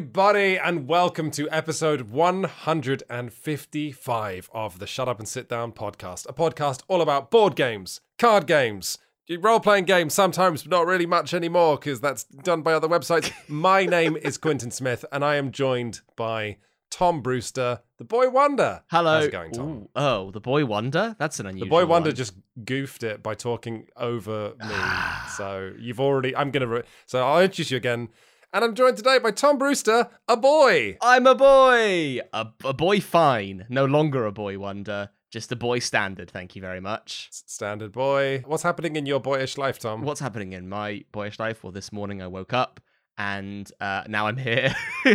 everybody, and welcome to episode 155 of the Shut Up and Sit Down podcast, a podcast all about board games, card games, role playing games sometimes, but not really much anymore because that's done by other websites. My name is Quintin Smith, and I am joined by Tom Brewster, the boy wonder. Hello. How's it going, Tom? Ooh, oh, the boy wonder. That's an unusual. The boy wonder one. just goofed it by talking over me. so you've already. I'm gonna. Re- so I'll introduce you again, and I'm joined today by Tom Brewster, a boy. I'm a boy. A, a boy fine. No longer a boy wonder. Just a boy standard. Thank you very much. Standard boy. What's happening in your boyish life, Tom? What's happening in my boyish life? Well, this morning I woke up and uh, now I'm here.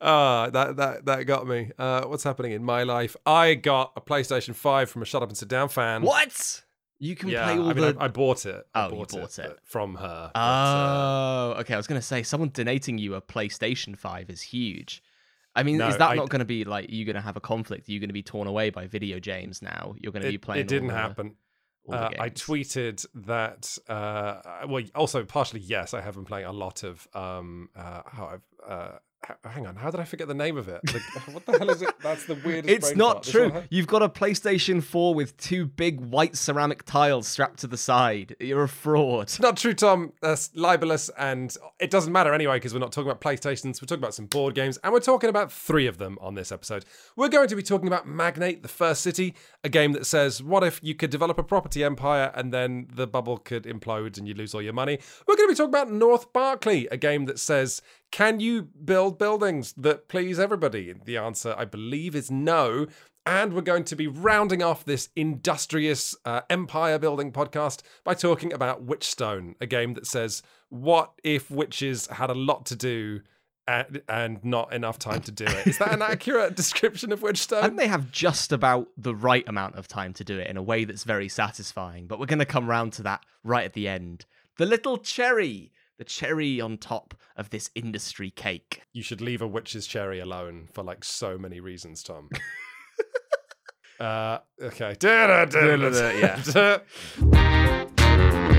Ah, that that that got me. Uh, what's happening in my life? I got a PlayStation Five from a Shut Up and Sit Down fan. what? You can Yeah, play all I mean, the. I, I bought it. I Oh, you bought, bought it. from her. but, uh, Oh, okay. I was gonna say someone donating you a PlayStation Five is huge. I mean, No, is that I- not going to be like you going to have a conflict? You're you going to be torn away by video games now? You're going to be playing. it didn't the- happen. Uh, I tweeted that. Uh, well, also partially yes, I have been playing a lot of. Um, uh how I've uh, how I've. H- hang on, how did I forget the name of it? The- what the hell is it? That's the weirdest. It's not true. one- You've got a PlayStation 4 with two big white ceramic tiles strapped to the side. You're a fraud. It's not true, Tom. That's libelous, and it doesn't matter anyway because we're not talking about PlayStations. We're talking about some board games, and we're talking about three of them on this episode. We're going to be talking about Magnate, the First City, a game that says, "What if you could develop a property empire and then the bubble could implode and you lose all your money?" We're going to be talking about North Berkeley, a game that says, "Can you build buildings that please everybody?" The answer, I believe, is no. And we're going to be rounding off this industrious uh, empire building podcast by talking about Witchstone, a game that says, What if witches had a lot to do and, and not enough time to do it? Is that an accurate description of Witchstone? think they have just about the right amount of time to do it in a way that's very satisfying, but we're going to come round to that right at the end. The little cherry, the cherry on top of this industry cake. You should leave a witch's cherry alone for like so many reasons, Tom. uh, okay. Yeah.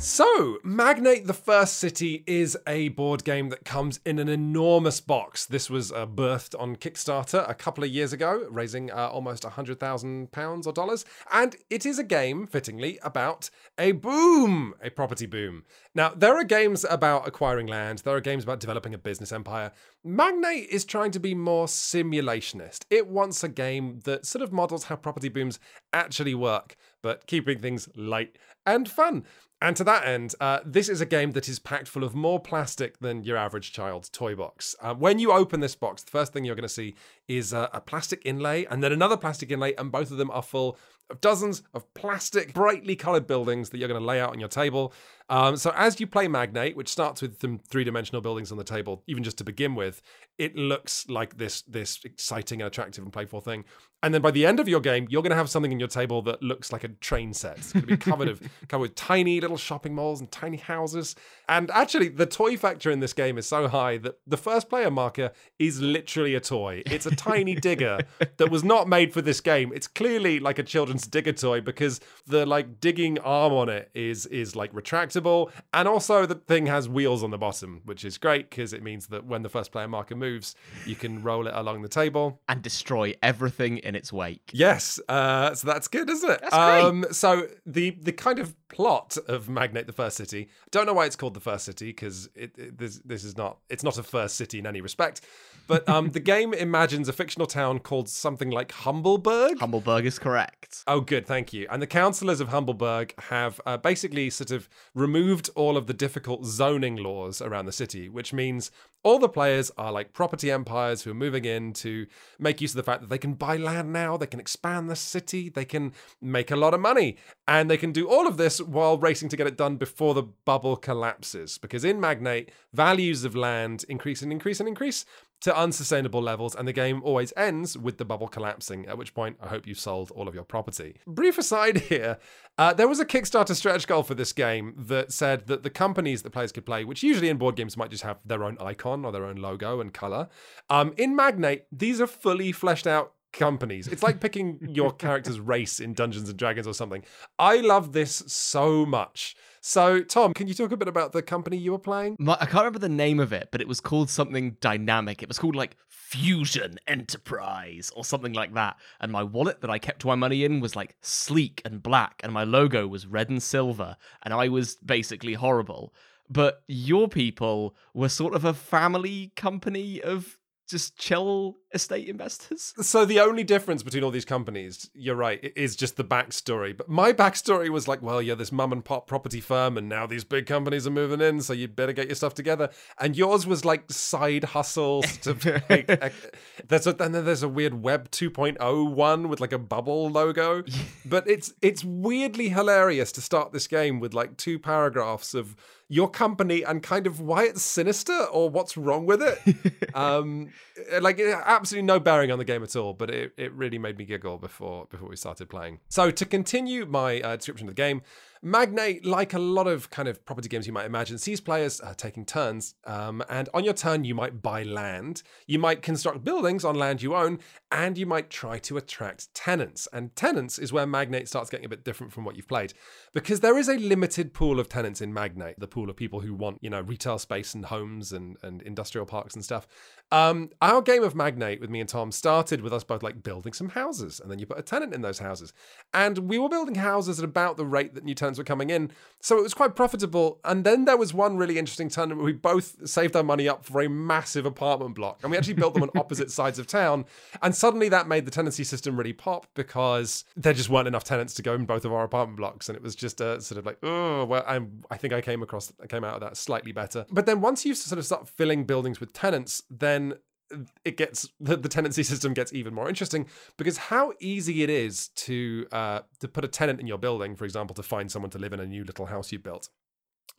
So, Magnate the First City is a board game that comes in an enormous box. This was uh, birthed on Kickstarter a couple of years ago, raising uh, almost £100,000 or dollars. And it is a game, fittingly, about a boom, a property boom. Now, there are games about acquiring land, there are games about developing a business empire. Magnate is trying to be more simulationist. It wants a game that sort of models how property booms actually work, but keeping things light and fun. And to that end, uh, this is a game that is packed full of more plastic than your average child's toy box. Uh, when you open this box, the first thing you're going to see is uh, a plastic inlay and then another plastic inlay, and both of them are full of dozens of plastic, brightly colored buildings that you're going to lay out on your table. Um, so as you play Magnate, which starts with some three-dimensional buildings on the table, even just to begin with, it looks like this this exciting and attractive and playful thing. And then by the end of your game, you're going to have something in your table that looks like a train set. It's going to be covered of covered with tiny little shopping malls and tiny houses. And actually, the toy factor in this game is so high that the first player marker is literally a toy. It's a tiny digger that was not made for this game. It's clearly like a children's digger toy because the like digging arm on it is is like retractable, and also the thing has wheels on the bottom, which is great because it means that when the first player marker moves, you can roll it along the table. And destroy everything in its wake. Yes, uh, so that's good, isn't it? That's great. Um, so the the kind of plot of Magnate the First City. Don't know why it's called the First City because it, it this this is not it's not a first city in any respect. But um, the game imagines a fictional town called something like Humbleburg. Humbleburg is correct. Oh, good, thank you. And the councillors of Humbleburg have uh, basically sort of removed all of the difficult zoning laws around the city, which means all the players are like property empires who are moving in to make use of the fact that they can buy land now, they can expand the city, they can make a lot of money, and they can do all of this while racing to get it done before the bubble collapses. Because in Magnate, values of land increase and increase and increase to unsustainable levels, and the game always ends with the bubble collapsing, at which point I hope you've sold all of your property. Brief aside here uh, there was a Kickstarter stretch goal for this game that said that the companies that players could play, which usually in board games might just have their own icon or their own logo and color, um, in Magnate, these are fully fleshed out companies. It's like picking your character's race in Dungeons and Dragons or something. I love this so much So, Tom, can you talk a bit about the company you were playing? I can't remember the name of it, but it was called something dynamic. It was called like Fusion Enterprise or something like that. And my wallet that I kept my money in was like sleek and black, and my logo was red and silver, and I was basically horrible. But your people were sort of a family company of just chill estate investors. So the only difference between all these companies, you're right, is just the backstory. But my backstory was like, well, you're this mum and pop property firm, and now these big companies are moving in, so you better get your stuff together. And yours was like side hustles to like, there's a, and then there's a weird Web 2.0 one with like a bubble logo. but it's it's weirdly hilarious to start this game with like two paragraphs of your company and kind of why it's sinister or what's wrong with it. um, like absolutely no bearing on the game at all, but it, it really made me giggle before before we started playing. So to continue my uh, description of the game, Magnate, like a lot of kind of property games you might imagine, sees players uh, taking turns. Um, and on your turn, you might buy land, you might construct buildings on land you own, and you might try to attract tenants. And tenants is where Magnate starts getting a bit different from what you've played, because there is a limited pool of tenants in Magnate, the pool of people who want, you know, retail space and homes and, and industrial parks and stuff. Um, our game of Magnate with me and Tom started with us both like building some houses, and then you put a tenant in those houses. And we were building houses at about the rate that new tenants were coming in. So it was quite profitable. And then there was one really interesting turn where we both saved our money up for a massive apartment block. And we actually built them on opposite sides of town. And suddenly that made the tenancy system really pop because there just weren't enough tenants to go in both of our apartment blocks. And it was just a sort of like, oh, well, i I think I came across, I came out of that slightly better. But then once you sort of start filling buildings with tenants, then it gets the, the tenancy system gets even more interesting because how easy it is to uh, to put a tenant in your building, for example, to find someone to live in a new little house you built,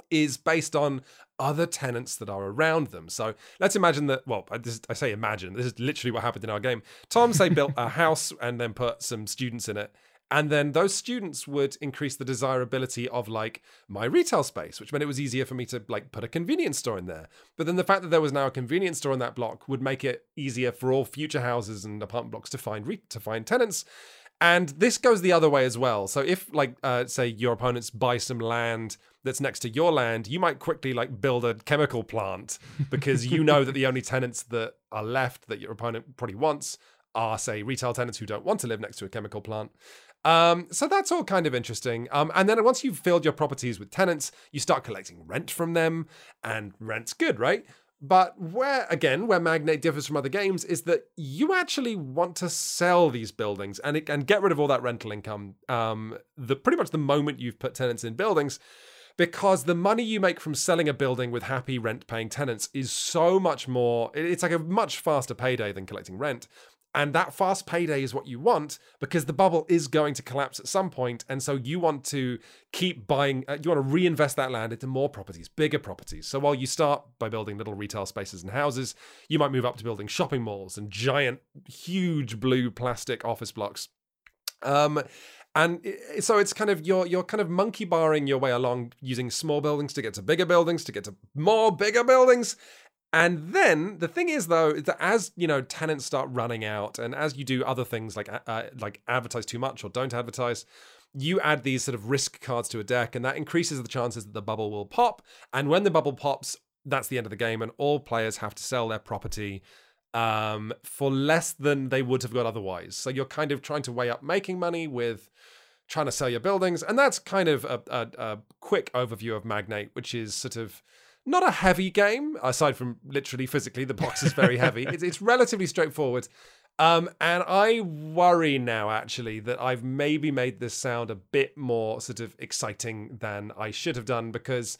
is based on other tenants that are around them. So let's imagine that. Well, I, this, I say imagine. This is literally what happened in our game. Tom say built a house and then put some students in it, and then those students would increase the desirability of like my retail space, which meant it was easier for me to like put a convenience store in there. But then the fact that there was now a convenience store in that block would make it easier for all future houses and apartment blocks to find re- to find tenants. And this goes the other way as well. So if like uh, say your opponents buy some land that's next to your land, you might quickly like build a chemical plant because you know that the only tenants that are left that your opponent probably wants are say retail tenants who don't want to live next to a chemical plant. Um, so that's all kind of interesting. Um, and then once you've filled your properties with tenants, you start collecting rent from them, and rent's good, right? But where, again, where Magnate differs from other games is that you actually want to sell these buildings and, it, and get rid of all that rental income um, the, pretty much the moment you've put tenants in buildings because the money you make from selling a building with happy rent paying tenants is so much more it's like a much faster payday than collecting rent and that fast payday is what you want because the bubble is going to collapse at some point. And so you want to keep buying, uh, you want to reinvest that land into more properties, bigger properties. So while you start by building little retail spaces and houses, you might move up to building shopping malls and giant, huge blue plastic office blocks. Um, and so it's kind of you're you're kind of monkey barring your way along using small buildings to get to bigger buildings to get to more bigger buildings and then the thing is, though, that as you know, tenants start running out, and as you do other things like uh, uh, like advertise too much or don't advertise, you add these sort of risk cards to a deck, and that increases the chances that the bubble will pop. And when the bubble pops, that's the end of the game, and all players have to sell their property um, for less than they would have got otherwise. So you're kind of trying to weigh up making money with trying to sell your buildings, and that's kind of a, a, a quick overview of Magnate, which is sort of not a heavy game, aside from literally physically, the box is very heavy. it's, it's relatively straightforward. Um, and I worry now, actually, that I've maybe made this sound a bit more sort of exciting than I should have done because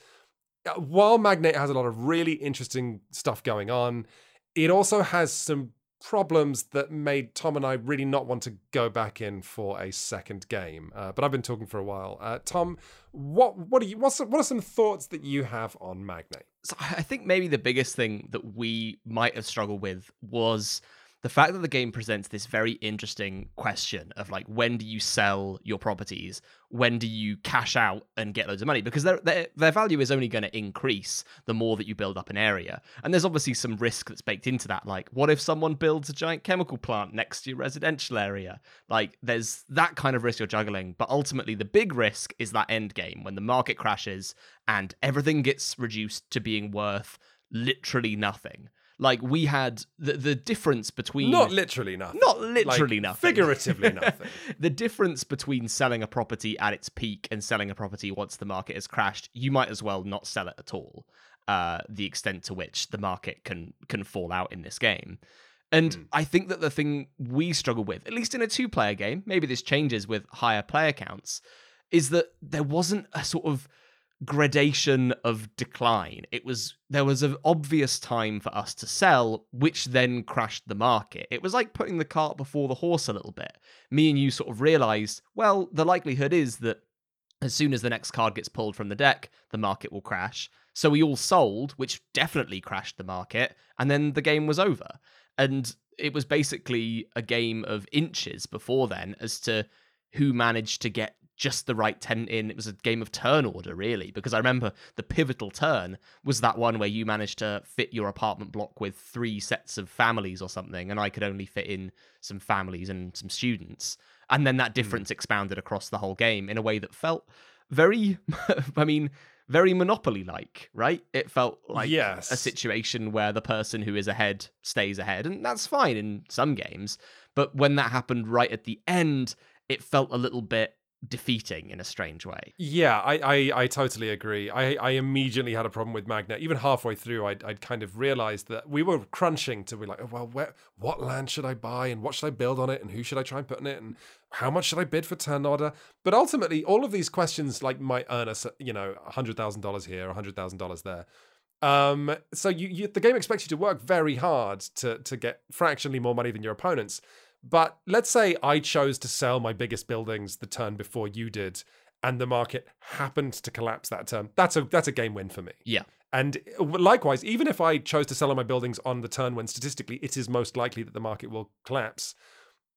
uh, while Magnate has a lot of really interesting stuff going on, it also has some problems that made Tom and I really not want to go back in for a second game. Uh, but I've been talking for a while. Uh, Tom, what what are you what's what are some thoughts that you have on Magnate? So I think maybe the biggest thing that we might have struggled with was the fact that the game presents this very interesting question of like when do you sell your properties? When do you cash out and get loads of money? Because their their, their value is only going to increase the more that you build up an area. And there's obviously some risk that's baked into that. Like what if someone builds a giant chemical plant next to your residential area? Like there's that kind of risk you're juggling. But ultimately the big risk is that end game when the market crashes and everything gets reduced to being worth literally nothing like we had the the difference between Not literally nothing. not literally Like, nothing. Figuratively nothing. the difference between selling a property at its peak and selling a property once the market has crashed, you might as well not sell it at all. Uh, the extent to which the market can can fall out in this game. And Hmm. I think that the thing we struggle with, at least in a two player game, maybe this changes with higher player counts, is that there wasn't a sort of gradation of decline. It was there was an obvious time for us to sell, which then crashed the market. It was like putting the cart before the horse a little bit. Me and you sort of realized, well, the likelihood is that as soon as the next card gets pulled from the deck, the market will crash. So we all sold, which definitely crashed the market, and then the game was over. And it was basically a game of inches before then as to who managed to get just the right tenant in. It was a game of turn order, really, because I remember the pivotal turn was that one where you managed to fit your apartment block with three sets of families or something, and I could only fit in some families and some students. And then that hmm. difference expounded across the whole game in a way that felt very, I mean, very Monopoly like, right? It felt like Yes. a situation where the person who is ahead stays ahead, and that's fine in some games. But when that happened right at the end, it felt a little bit defeating in a strange way. Yeah, I, I, I totally agree. I, I immediately had a problem with Magna. Even halfway through, I'd, I'd kind of realized that we were crunching to be like, oh, well, where, what land should I buy and what should I build on it and who should I try and put in it and how much should I bid for turn order? But ultimately, all of these questions like might earn us, you know, hundred thousand dollars here, hundred thousand dollars there. Um, so you, you, the game expects you to work very hard to to get fractionally more money than your opponents. But let's say I chose to sell my biggest buildings the turn before you did, and the market happened to collapse that turn. That's a that's a game win for me. Yeah. And uh, likewise, even if I chose to sell all my buildings on the turn when statistically it is most likely that the market will collapse,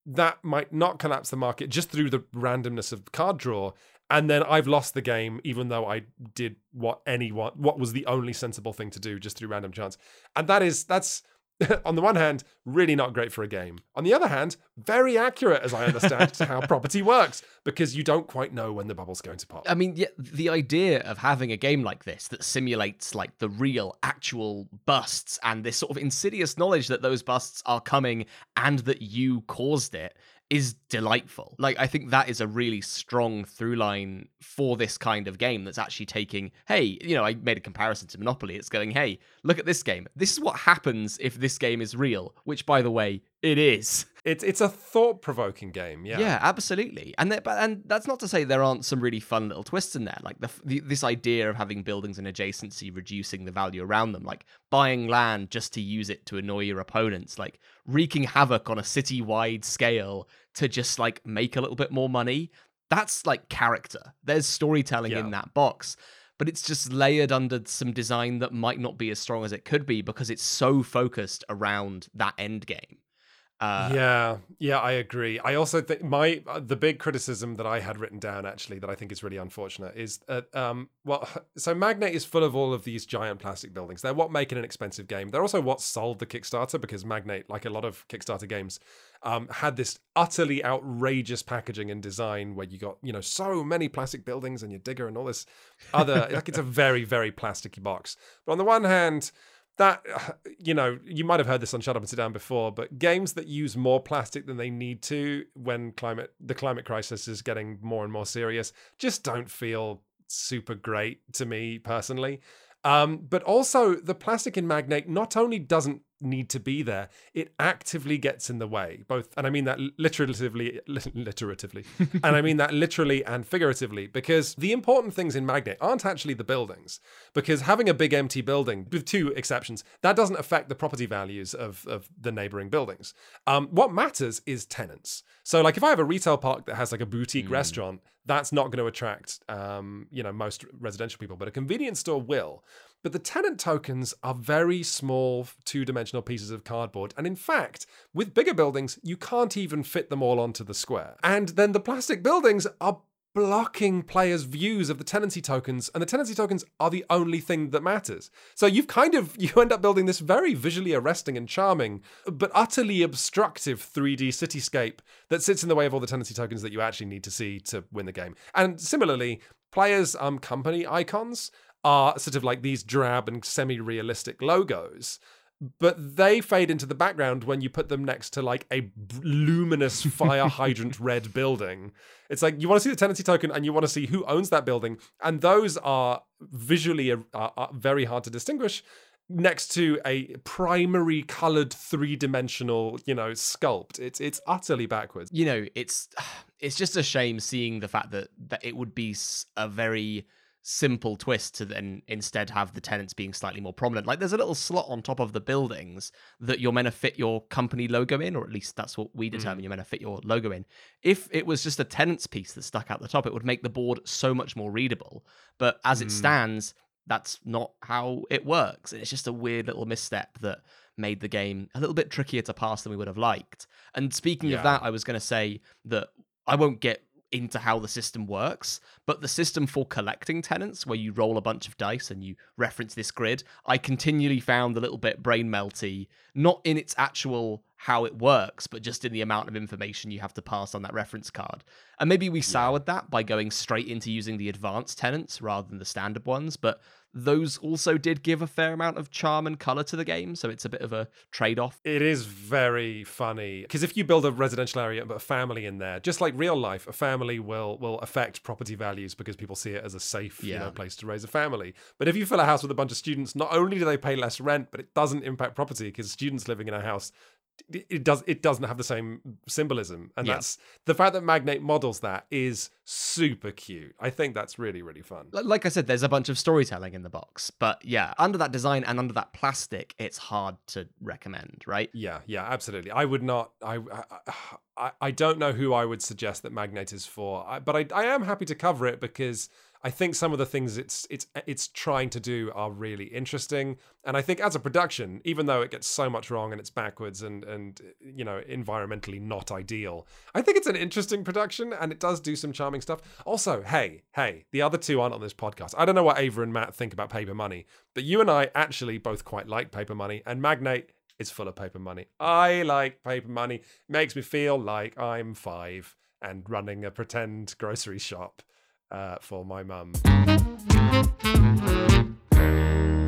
that might not collapse the market just through the randomness of card draw. And then I've lost the game, even though I did what anyone, what was the only sensible thing to do just through random chance. And that is, that's, on the one hand, really not great for a game. On the other hand, very accurate, as I understand, to how property works, because you don't quite know when the bubble's going to pop. I mean, yeah, the idea of having a game like this that simulates like the real, actual busts and this sort of insidious knowledge that those busts are coming and that you caused it is delightful. Like, I think that is a really strong through line for this kind of game that's actually taking, hey, you know, I made a comparison to Monopoly. It's going, hey, look at this game. This is what happens if this game is real, which, by the way, it is. It's it's a thought provoking game. Yeah. Yeah, absolutely. And but and that's not to say there aren't some really fun little twists in there, like the, the this idea of having buildings in adjacency reducing the value around them, like buying land just to use it to annoy your opponents, like wreaking havoc on a city-wide scale to just like make a little bit more money. That's like character. There's storytelling Yeah. in that box. But it's just layered under some design that might not be as strong as it could be because it's so focused around that end game. Uh, yeah, yeah, I agree. I also think my uh, the big criticism that I had written down actually that I think is really unfortunate is that um well so Magnate is full of all of these giant plastic buildings. They're what make it an expensive game. They're also what sold the Kickstarter because Magnate, like a lot of Kickstarter games, um, had this utterly outrageous packaging and design where you got you know so many plastic buildings and your digger and all this other like it's a very very plasticky box. But on the one hand that you know you might have heard this on shut up and sit down before but games that use more plastic than they need to when climate the climate crisis is getting more and more serious just don't feel super great to me personally. Um, but also the plastic in magnate not only doesn't need to be there it actively gets in the way both and i mean that literatively literatively and i mean that literally and figuratively because the important things in Magnate aren't actually the buildings because having a big empty building with two exceptions that doesn't affect the property values of, of the neighboring buildings. Um, what matters is tenants. So like if i have a retail park that has like a boutique restaurant that's not going to attract um, you know most residential people but a convenience store will But the tenant tokens are very small two dimensional pieces of cardboard. And in fact, with bigger buildings, you can't even fit them all onto the square. And then the plastic buildings are blocking players' views of the tenancy tokens, and the tenancy tokens are the only thing that matters. So you've kind of you end up building this very visually arresting and charming, but utterly obstructive 3D cityscape that sits in the way of all the tenancy tokens that you actually need to see to win the game. And similarly, players' um, company icons are sort of like these drab and semi-realistic logos but they fade into the background when you put them next to like a luminous fire hydrant red building. It's like you want to see the tenancy token and you want to see who owns that building, and those are visually uh, are very hard to distinguish next to a primary colored three-dimensional you know sculpt it's it's utterly backwards you know it's it's just a shame seeing the fact that that it would be a very simple twist to then instead have the tenants being slightly more prominent. Like there's a little slot on top of the buildings that you're meant to fit your company logo in, or at least that's what we determine mm. you're meant to fit your logo in. If it was just a tenants piece that stuck out the top, it would make the board so much more readable. But as mm. it stands, that's not how it works. It's just a weird little misstep that made the game a little bit trickier to pass than we would have liked. And speaking yeah. of that, I was going to say that I won't get into how the system works, but the system for collecting tenants, where you roll a bunch of dice and you reference this grid, I continually found a little bit brain melty, not in its actual how it works, but just in the amount of information you have to pass on that reference card. And maybe we soured that by going straight into using the advanced tenants rather than the standard ones, but those also did give a fair amount of charm and color to the game, so it's a bit of a trade off. It is very funny because if you build a residential area but a family in there, just like real life, a family will will affect property values because people see it as a safe yeah. you know, place to raise a family. But if you fill a house with a bunch of students, not only do they pay less rent, but it doesn't impact property because students living in a house it does it doesn't have the same symbolism. And yeah. that's the fact that magnate models that is super cute. I think that's really really fun. Like i said there's a bunch of storytelling in the box. But yeah under that design and under that plastic it's hard to recommend right? Yeah yeah absolutely. I would not i i, I don't know who i would suggest that magnate is for. But I, I am happy to cover it because I think some of the things it's it's it's trying to do are really interesting, and I think as a production, even though it gets so much wrong and it's backwards and and you know environmentally not ideal, I think it's an interesting production and it does do some charming stuff. Also, hey, hey, the other two aren't on this podcast. I don't know what Ava and Matt think about Paper Money, but you and I actually both quite like Paper Money, and Magnate is full of paper money. I like paper money. Makes me feel like I'm five and running a pretend grocery shop uh, for my mum.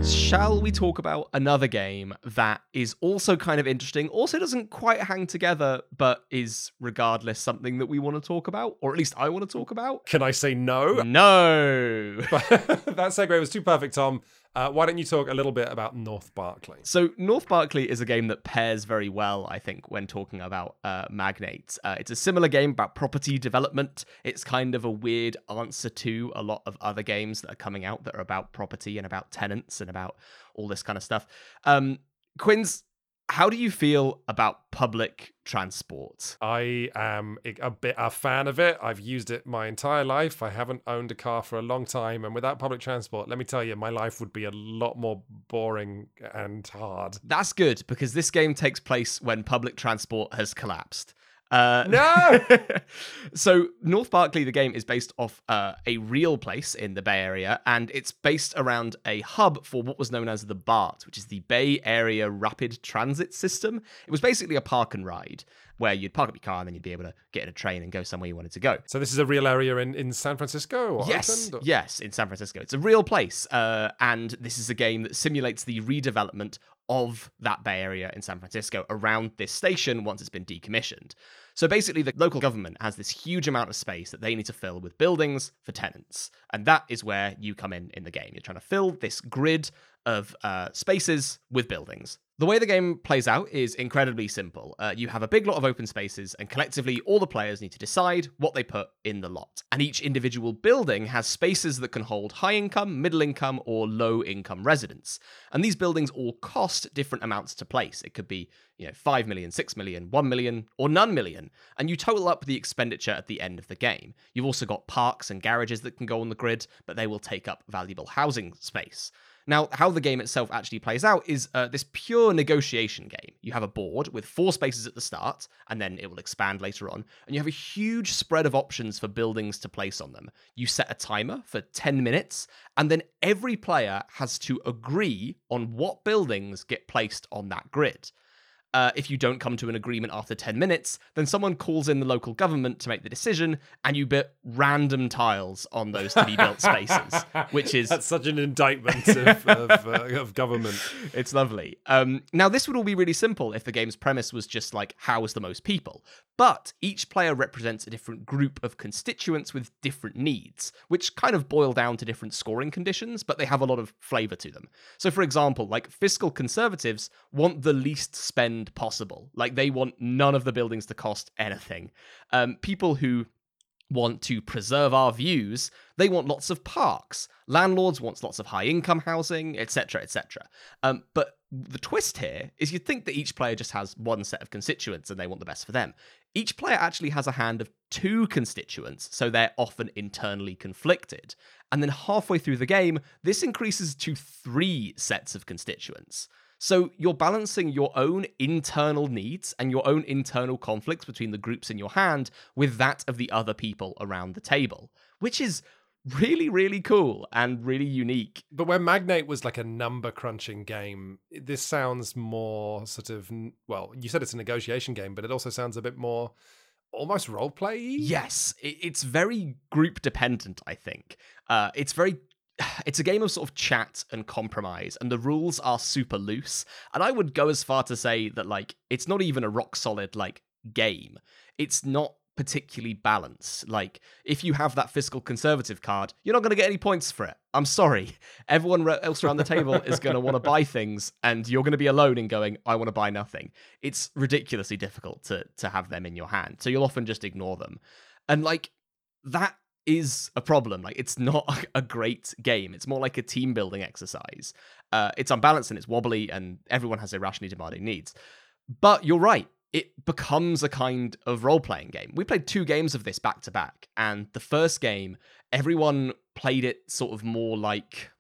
Shall we talk about another game that is also kind of interesting, also doesn't quite hang together, but is regardless something that we want to talk about, or at least I want to talk about? Can I say no? No. that segue was too perfect, Tom. Uh, why don't you talk a little bit about North Berkeley? So, North Berkeley is a game that pairs very well, I think, when talking about uh, Magnate. Uh, it's a similar game about property development. It's kind of a weird answer to a lot of other games that are coming out that are about property and about tenants and about all this kind of stuff. Um, Quinns, how do you feel about public transport? I am a bit a fan of it. I've used it my entire life. I haven't owned a car for a long time, and without public transport, let me tell you, my life would be a lot more boring and hard. That's good because this game takes place when public transport has collapsed. Uh, no. so North Berkeley, the game is based off uh, a real place in the Bay Area, and it's based around a hub for what was known as the BART, which is the Bay Area Rapid Transit System. It was basically a park and ride where you'd park up your car and then you'd be able to get in a train and go somewhere you wanted to go. So this is a real area in, in San Francisco? yes, yes, in San Francisco. It's a real place, uh, and this is a game that simulates the redevelopment of that Bay Area in San Francisco around this station once it's been decommissioned. So basically, the local government has this huge amount of space that they need to fill with buildings for tenants. And that is where you come in in the game. You're trying to fill this grid of uh, spaces with buildings. The way the game plays out is incredibly simple. Uh, you have a big lot of open spaces, and collectively, all the players need to decide what they put in the lot. And each individual building has spaces that can hold high income, middle income, or low income residents. And these buildings all cost different amounts to place. It could be, you know, 5 million, 6 million, 1 million, or none million. And you total up the expenditure at the end of the game. You've also got parks and garages that can go on the grid, but they will take up valuable housing space. Now, how the game itself actually plays out is uh, this pure negotiation game. You have a board with four spaces at the start, and then it will expand later on, and you have a huge spread of options for buildings to place on them. You set a timer for 10 minutes, and then every player has to agree on what buildings get placed on that grid. Uh, if you don't come to an agreement after 10 minutes, then someone calls in the local government to make the decision, and you put random tiles on those to be built spaces, which is. That's such an indictment of, of, uh, of government. It's lovely. Um, now, this would all be really simple if the game's premise was just like, how is the most people? But each player represents a different group of constituents with different needs, which kind of boil down to different scoring conditions, but they have a lot of flavor to them. So, for example, like fiscal conservatives want the least spend possible. Like, they want none of the buildings to cost anything. Um, people who want to preserve our views, they want lots of parks. Landlords want lots of high income housing, etc., etc. Um, but the twist here is you'd think that each player just has one set of constituents and they want the best for them. Each player actually has a hand of two constituents, so they're often internally conflicted. And then halfway through the game, this increases to three sets of constituents. So you're balancing your own internal needs and your own internal conflicts between the groups in your hand with that of the other people around the table, which is really, really cool and really unique. But where Magnate was like a number crunching game, this sounds more sort of, well, you said it's a negotiation game, but it also sounds a bit more almost role play Yes, it's very group dependent, I think. Uh, it's very it's a game of sort of chat and compromise and the rules are super loose. And i would go as far to say that like it's not even a rock solid like game. It's not particularly balanced. Like if you have that fiscal conservative card you're not going to get any points for it. I'm sorry. Everyone else around the table is going to want to buy things and you're going to be alone in going i want to buy nothing. It's ridiculously difficult to to have them in your hand so you'll often just ignore them. And like that is a problem. Like it's not a great game. It's more like a team building exercise. Uh, it's unbalanced and it's wobbly, and everyone has irrationally demanding needs. But you're right. It becomes a kind of role playing game. We played two games of this back to back, and the first game, everyone played it sort of more like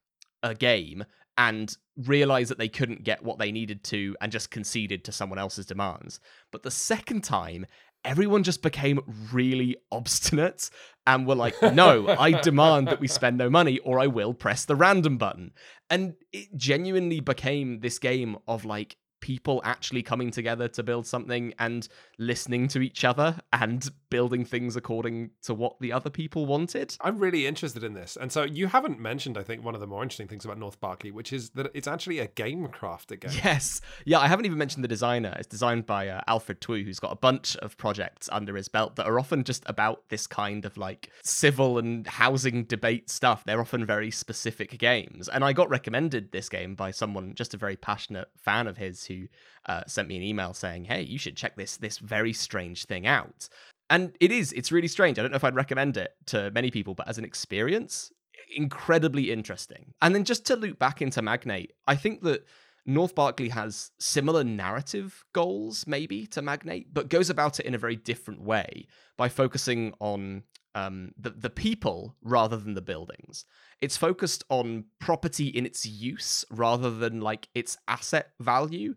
a game and realized that they couldn't get what they needed to and just conceded to someone else's demands. But the second time, everyone just became really obstinate and were like, no, I demand that we spend no money or I will press the random button. And it genuinely became this game of like, people actually coming together to build something and listening to each other and building things according to what the other people wanted. I'm really interested in this. And so you haven't mentioned, I think, one of the more interesting things about North Berkeley, which is that it's actually a game crafted game. Yes. Yeah, I haven't even mentioned the designer. It's designed by uh, Alfred Twu, who's got a bunch of projects under his belt that are often just about this kind of like civil and housing debate stuff. They're often very specific games. And I got recommended this game by someone, just a very passionate fan of his who uh, sent me an email saying, "Hey, you should check this this very strange thing out." And it is, it's really strange. I don't know if I'd recommend it to many people, but as an experience, incredibly interesting. And then just to loop back into Magnate, I think that North Berkeley has similar narrative goals, maybe, to Magnate, but goes about it in a very different way by focusing on um, the, the people rather than the buildings. It's focused on property in its use rather than like its asset value.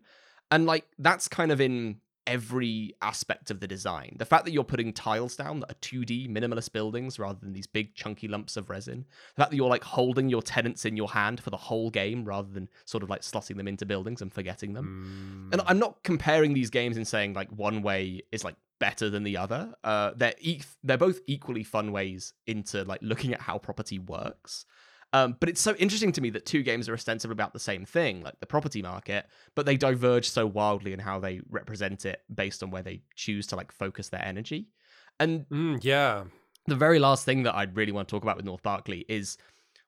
And like that's kind of in every aspect of the design. The fact that you're putting tiles down that are 2D minimalist buildings rather than these big chunky lumps of resin. The fact that you're like holding your tenants in your hand for the whole game rather than sort of like slotting them into buildings and forgetting them. Mm. And I'm not comparing these games and saying like one way is like better than the other. Uh, they're e- they're both equally fun ways into like looking at how property works. Um, but it's so interesting to me that two games are ostensibly about the same thing, like the property market, but they diverge so wildly in how they represent it based on where they choose to like focus their energy. And mm, yeah, the very last thing that I'd really want to talk about with North Berkeley is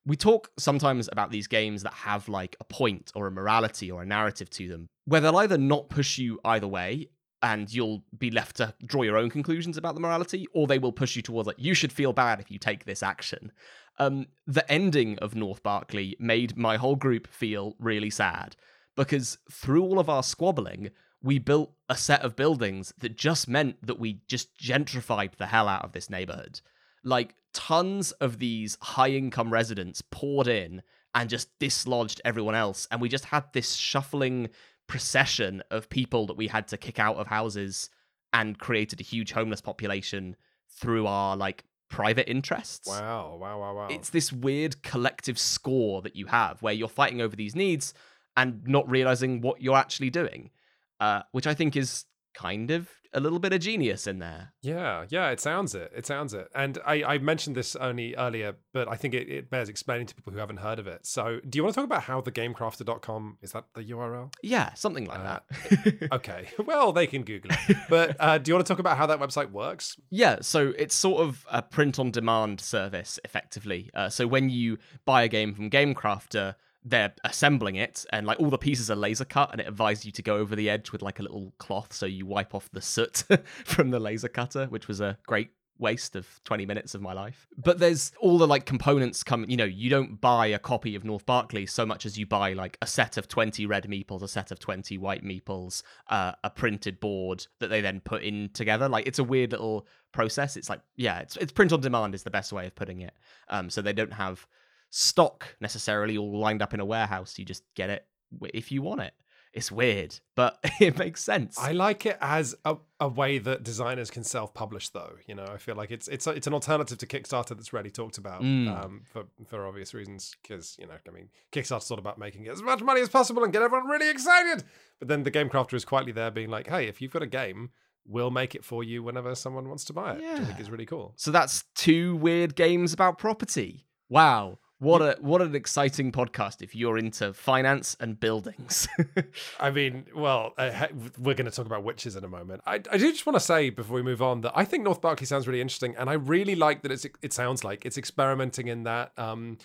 we talk sometimes about these games that have like a point or a morality or a narrative to them, where they'll either not push you either way and you'll be left to draw your own conclusions about the morality, or they will push you towards like you should feel bad if you take this action. Um, the ending of North Berkeley made my whole group feel really sad because through all of our squabbling, we built a set of buildings that just meant that we just gentrified the hell out of this neighborhood. Like tons of these high income residents poured in and just dislodged everyone else. And we just had this shuffling procession of people that we had to kick out of houses and created a huge homeless population through our like private interests. Wow, wow, wow, wow. It's this weird collective score that you have where you're fighting over these needs and not realizing what you're actually doing, uh, which I think is kind of a little bit of genius in there. Yeah, yeah, it sounds it. It sounds it. And I, I mentioned this only earlier, but I think it, it bears explaining to people who haven't heard of it. So, do you want to talk about how the gamecrafter.com is that the URL? Yeah, something like Uh, that. Okay. Well, they can Google it. But uh, do you want to talk about how that website works? Yeah, so it's sort of a print on demand service, effectively. Uh, so when you buy a game from GameCrafter, they're assembling it, and like all the pieces are laser cut, and it advises you to go over the edge with like a little cloth so you wipe off the soot from the laser cutter, which was a great waste of 20 minutes of my life. But there's all the like components come, you know, you don't buy a copy of North Berkeley so much as you buy like a set of 20 red meeples, a set of 20 white meeples, uh, a printed board that they then put in together. Like it's a weird little process. It's like, yeah, it's, it's print on demand is the best way of putting it. Um, so they don't have stock necessarily all lined up in a warehouse. You just get it if you want it. It's weird, but it makes sense. I like it as a, a way that designers can self-publish, though. You know, I feel like it's it's a, it's an alternative to Kickstarter that's rarely talked about Mm. um, for for obvious reasons. Because you know, I mean, Kickstarter's all about making as much money as possible and get everyone really excited. But then the game crafter is quietly there, being like, "Hey, if you've got a game, we'll make it for you whenever someone wants to buy it." Which I think Yeah. is really cool. So that's two weird games about property. Wow. What a what an exciting podcast if you're into finance and buildings. I mean, well, uh, we're going to talk about witches in a moment. I, I do just want to say before we move on that I think North Berkeley sounds really interesting, and I really like that it's it sounds like it's experimenting in that um,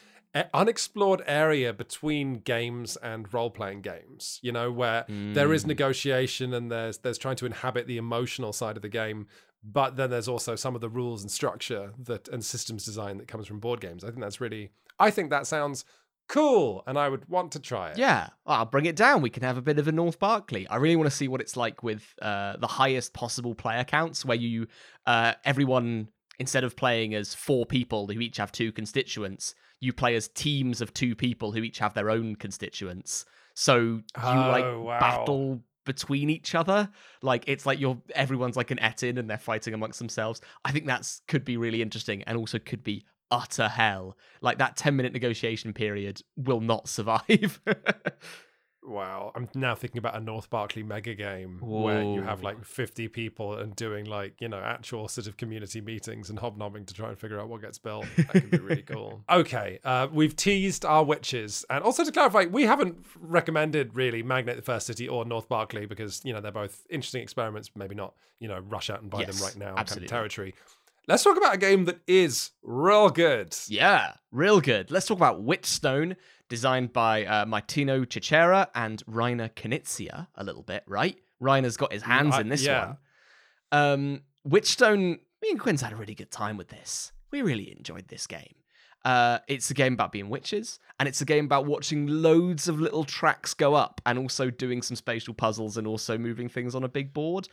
unexplored area between games and role playing games. You know, where there is Mm. negotiation and there's there's trying to inhabit the emotional side of the game. But then there's also some of the rules and structure that and systems design that comes from board games. I think that's really, I think that sounds cool, and I would want to try it. yeah, well, I'll bring it down. We can have a bit of a North Berkeley. I really want to see what it's like with uh, the highest possible player counts, where you uh, everyone instead of playing as four people who each have two constituents, you play as teams of two people who each have their own constituents. So you like Oh, wow. battle between each other. Like it's like you're everyone's like an ettin and they're fighting amongst themselves. I think that's could be really interesting and also could be utter hell. Like that 10 minute negotiation period will not survive. Wow, I'm now thinking about a North Berkeley mega game where you have like 50 people and doing like, you know, actual sort of community meetings and hobnobbing to try and figure out what gets built. That could be really cool. Okay, uh, we've teased our witches. And also to clarify, we haven't recommended really Magnate the First City or North Berkeley because, you know, they're both interesting experiments. Maybe not, you know, rush out and buy Yes, them right now kind absolutely. of territory. Let's talk about a game that is real good. yeah, real good. Let's talk about Witchstone, designed by uh, Martino Chiacchiera and Reiner Knizia a little bit, right? Reiner's got his hands I- in this yeah. one. Um, Witchstone, me and Quinns had a really good time with this. We really enjoyed this game. Uh, it's a game about being witches, and it's a game about watching loads of little tracks go up, and also doing some spatial puzzles, and also moving things on a big board.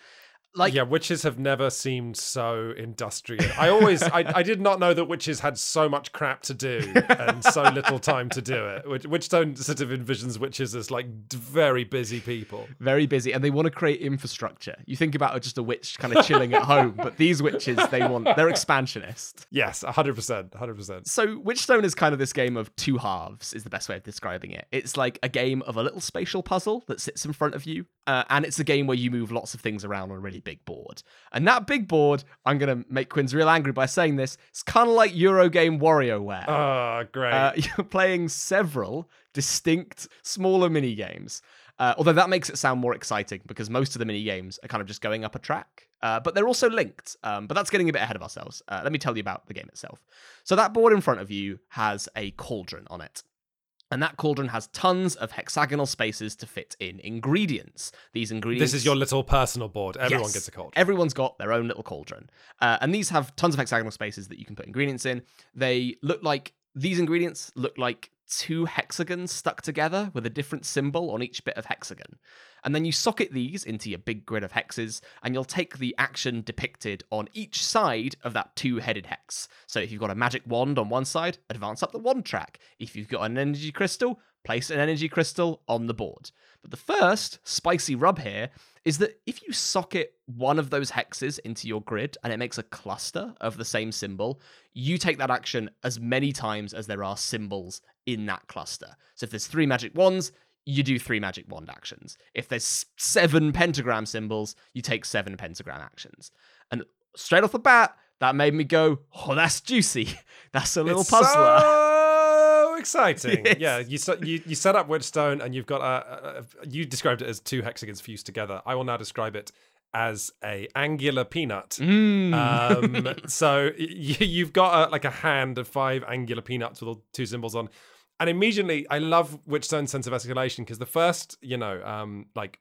Like, yeah, witches have never seemed so industrial. I always, I, I did not know that witches had so much crap to do and so little time to do it. Which, Witchstone sort of envisions witches as like very busy people. very busy, and they want to create infrastructure. You think about just a witch kind of chilling at home, but these witches, they want they're expansionist. Yes, hundred percent, hundred percent. So Witchstone is kind of this game of two halves, is the best way of describing it. It's like a game of a little spatial puzzle that sits in front of you, uh, and it's a game where you move lots of things around on a really big board. And that big board, I'm gonna make Quinns real angry by saying this. It's kind of like Eurogame WarioWare. Oh, great. Uh, you're playing several distinct smaller mini games. Uh, although that makes it sound more exciting because most of the mini games are kind of just going up a track, uh, but they're also linked. Um, but that's getting a bit ahead of ourselves. Uh, let me tell you about the game itself. So that board in front of you has a cauldron on it. And that cauldron has tons of hexagonal spaces to fit in ingredients. These ingredients. this is your little personal board. Everyone Yes. gets a cold. Everyone's got their own little cauldron. Uh, and these have tons of hexagonal spaces that you can put ingredients in. They look like these ingredients look like two hexagons stuck together with a different symbol on each bit of hexagon. And then you socket these into your big grid of hexes, and you'll take the action depicted on each side of that two headed hex. So if you've got a magic wand on one side, advance up the wand track. If you've got an energy crystal, place an energy crystal on the board. But the first spicy rub here is that if you socket one of those hexes into your grid and it makes a cluster of the same symbol, you take that action as many times as there are symbols in that cluster. So if there's three magic wands, you do three magic wand actions. If there's seven pentagram symbols, you take seven pentagram actions. And straight off the bat, that made me go, "Oh, that's juicy. That's a little It's puzzler." So exciting! Yes. Yeah, you, set- you you set up Witchstone, and you've got a, a, You described it as two hexagons fused together. I will now describe it as a angular peanut. Mm. Um, so y- y- you've got a, like a hand of five angular peanuts with all two symbols on. And immediately, I love Witchstone's sense of escalation because the first, you know, um, like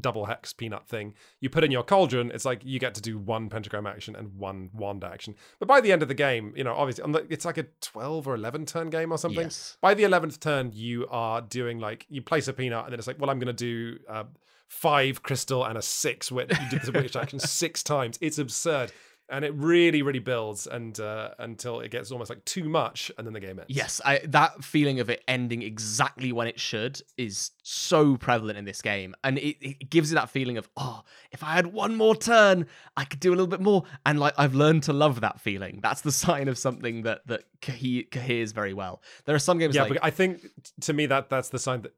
double hex peanut thing you put in your cauldron, it's like you get to do one pentagram action and one wand action. But by the end of the game, you know, obviously, it's like a 12 or 11 turn game or something. Yes. By the 11th turn, you are doing like, you place a peanut and then it's like, well, I'm going to do uh, five crystal and a six witch. You did the witch action six times. It's absurd. And it really, really builds and uh, until it gets almost like too much, and then the game ends. Yes, I, that feeling of it ending exactly when it should is so prevalent in this game, and it, it gives you that feeling of oh, if I had one more turn, I could do a little bit more, and like I've learned to love that feeling. That's the sign of something that that cohe- coheres very well. There are some games Yeah, like but I think to me that that's the sign that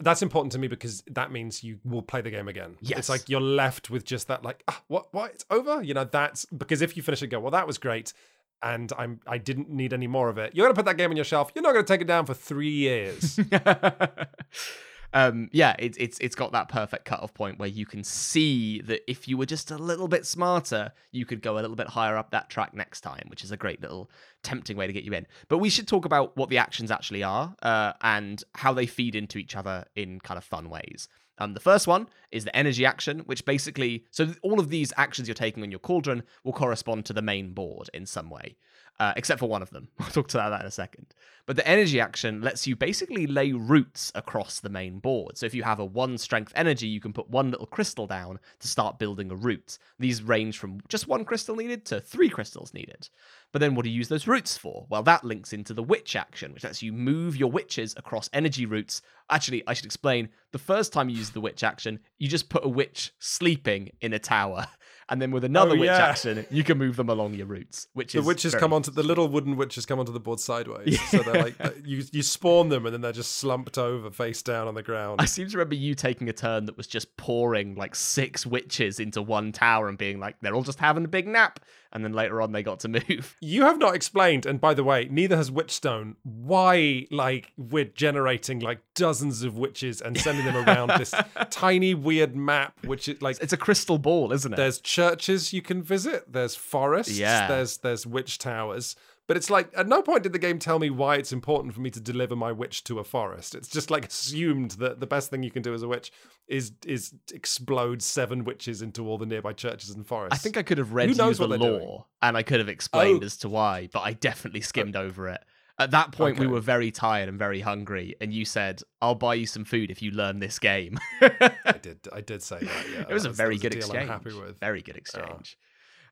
that's important to me because that means you will play the game again. Yes. It's like you're left with just that, like, ah, what, what, it's over. You know, that's because if you finish it, go, well, that was great, and I'm I didn't need any more of it. You're gonna put that game on your shelf. You're not gonna take it down for three years. um, yeah, it's it's it's got that perfect cutoff point where you can see that if you were just a little bit smarter, you could go a little bit higher up that track next time, which is a great little tempting way to get you in. But we should talk about what the actions actually are uh, and how they feed into each other in kind of fun ways. Um, the first one is the energy action, which basically, so all of these actions you're taking on your cauldron will correspond to the main board in some way, uh, except for one of them. I'll talk to that in a second. But the energy action lets you basically lay roots across the main board. So if you have a one strength energy, you can put one little crystal down to start building a root. These range from just one crystal needed to three crystals needed. But then what do you use those roots for? Well, that links into the witch action, which lets you move your witches across energy roots. Actually, I should explain the first time you use the witch action, you just put a witch sleeping in a tower. And then with another Oh, witch yeah. action, you can move them along your routes, which the is witches come onto the little wooden witches come onto the board sideways. So they're like uh, you you spawn them and then they're just slumped over face down on the ground. I seem to remember you taking a turn that was just pouring like six witches into one tower and being like, they're all just having a big nap. And then later on, they got to move. You have not explained, and by the way, neither has Witchstone, why like we're generating like dozens of witches and sending them around this tiny weird map, which is like It's a crystal ball, isn't it? there's churches you can visit, there's forests, Yeah. there's there's witch towers. But it's like at no point did the game tell me why it's important for me to deliver my witch to a forest. It's just like assumed that the best thing you can do as a witch is is explode seven witches into all the nearby churches and forests. I think I could have read Who you knows the law doing? and I could have explained Oh. as to why, but I definitely skimmed uh, over it. At that point, we were very tired and very hungry, and you said, "I'll buy you some food if you learn this game." I did I did say that. Yeah, it was a very that good deal exchange. I'm happy with. Very good exchange.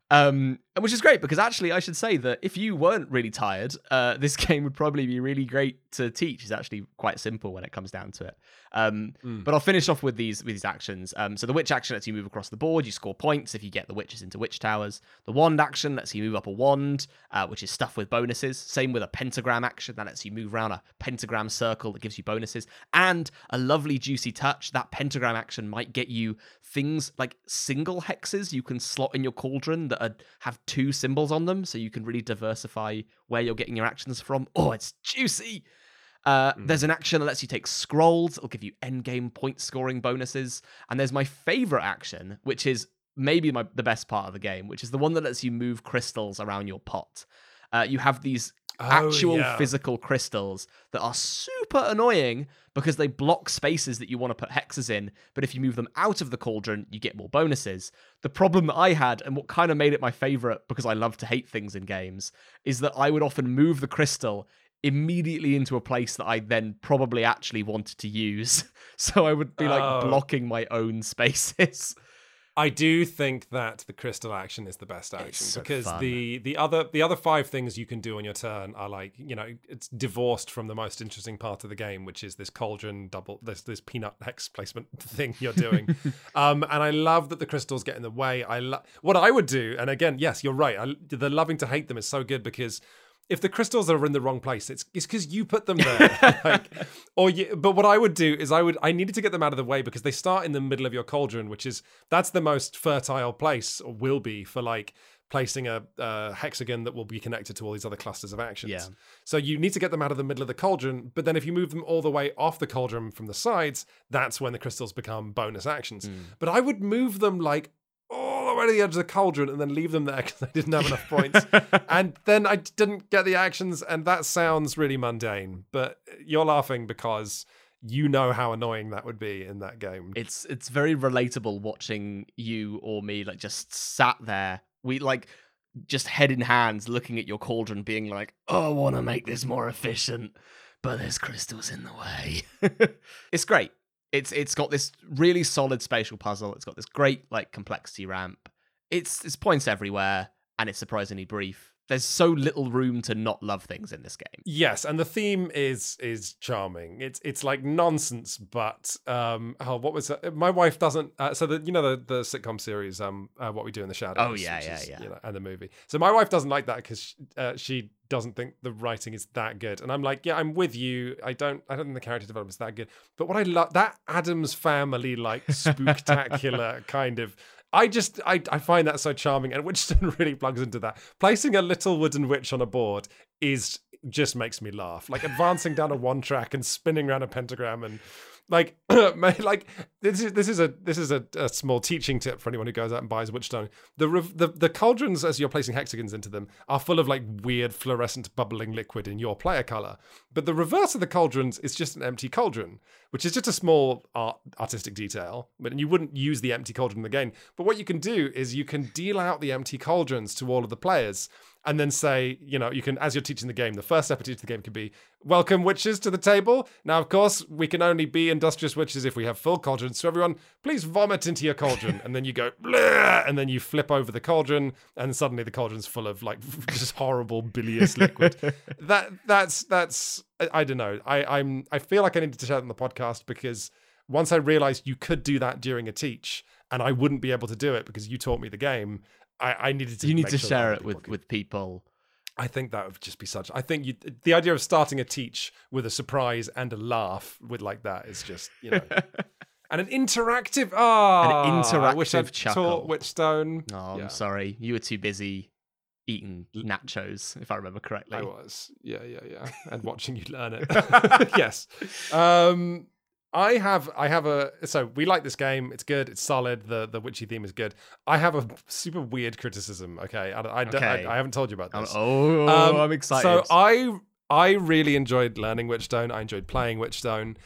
Um, and which is great because actually, I should say that if you weren't really tired, uh, this game would probably be really great to teach. It's actually quite simple when it comes down to it. Um, Mm. But I'll finish off with these with these actions. Um, so the witch action lets you move across the board. You score points if you get the witches into witch towers. The wand action lets you move up a wand, uh, which is stuff with bonuses. Same with a pentagram action that lets you move around a pentagram circle that gives you bonuses. And a lovely juicy touch. That pentagram action might get you things like single hexes you can slot in your cauldron that are, have two symbols on them, so you can really diversify where you're getting your actions from. Oh, it's juicy. Uh, Mm. There's an action that lets you take scrolls. It'll give you endgame point scoring bonuses. And there's my favorite action, which is maybe my the best part of the game, which is the one that lets you move crystals around your pot. Uh, you have these Oh, actual yeah. physical crystals that are super annoying because they block spaces that you want to put hexes in. But if you move them out of the cauldron, you get more bonuses. The problem that I had, and what kind of made it my favorite because I love to hate things in games, is that I would often move the crystal immediately into a place that I then probably actually wanted to use. So I would be like Oh. blocking my own spaces. I do think that the crystal action is the best action so because fun. the the other the other five things you can do on your turn are like you know it's divorced from the most interesting part of the game, which is this cauldron double this this peanut hex placement thing you're doing. um, and I love that the crystals get in the way. I lo- what I would do, and again, yes, you're right. I, the loving to hate them is so good because if the crystals are in the wrong place, it's it's because you put them there. like, or you, but what I would do is I would I needed to get them out of the way because they start in the middle of your cauldron, which is that's the most fertile place or will be for like placing a, a hexagon that will be connected to all these other clusters of actions. Yeah. So you need to get them out of the middle of the cauldron, but then if you move them all the way off the cauldron from the sides, that's when the crystals become bonus actions. Hmm. But I would move them like way to the edge of the cauldron and then leave them there because I didn't have enough points. and then I didn't get the actions, and that sounds really mundane. But you're laughing because you know how annoying that would be in that game. It's it's very relatable watching you or me like just sat there. We like just head in hands looking at your cauldron being like, "Oh, I want to make this more efficient, but there's crystals in the way." it's great. It's it's got this really solid spatial puzzle. It's got this great like complexity ramp. It's it's points everywhere and it's surprisingly brief. There's so little room to not love things in this game. Yes, and the theme is is charming. It's it's like nonsense, but um, oh, what was that? my wife doesn't? Uh, so the you know the the sitcom series um, uh, what we do in the shadows. Oh, yeah, yeah, is, yeah. You know, and the movie. So my wife doesn't like that because uh, she doesn't think the writing is that good, and I'm like, yeah, I'm with you. I don't I don't think the character development is that good. But what I love that Addams family like spooktacular kind of. I just I, I find that so charming, and Witchstone really plugs into that. Placing a little wooden witch on a board is just makes me laugh. Like advancing down a one track and spinning around a pentagram and like like this is this is a this is a, a small teaching tip for anyone who goes out and buys Witchstone. The, the the cauldrons as you're placing hexagons into them are full of like weird fluorescent bubbling liquid in your player color. But the reverse of the cauldrons is just an empty cauldron, which is just a small art, artistic detail. But you wouldn't use the empty cauldron in the game. But what you can do is you can deal out the empty cauldrons to all of the players and then say, you know, you can, as you're teaching the game, the first step of teaching the game could be, welcome witches to the table. Now, of course, we can only be industrious witches if we have full cauldrons. So everyone, please vomit into your cauldron. and then you go, Bleh! and then you flip over the cauldron, and suddenly the cauldron's full of like just horrible bilious liquid. that that's that's I, I don't know. I I'm I feel like I needed to share that on the podcast because once I realized you could do that during a teach, and I wouldn't be able to do it because you taught me the game. I, I needed to. You need to sure share it with could. with people. I think that would just be such. I think you, the idea of starting a teach with a surprise and a laugh with like that is just you know, and an interactive. Ah, I wish I'd interactive chuckle. taught Witchstone. Oh, Yeah. I'm sorry. You were too busy eating nachos, if I remember correctly. I was, yeah, yeah, yeah, and watching you learn it. yes. Um, I have, I have a. So we like this game. It's good. It's solid. The the witchy theme is good. I have a super weird criticism. Okay, I, I, don't- I- I haven't told you about this. oh, Um, I'm excited. So I I really enjoyed learning Witchstone. I enjoyed playing Witchstone.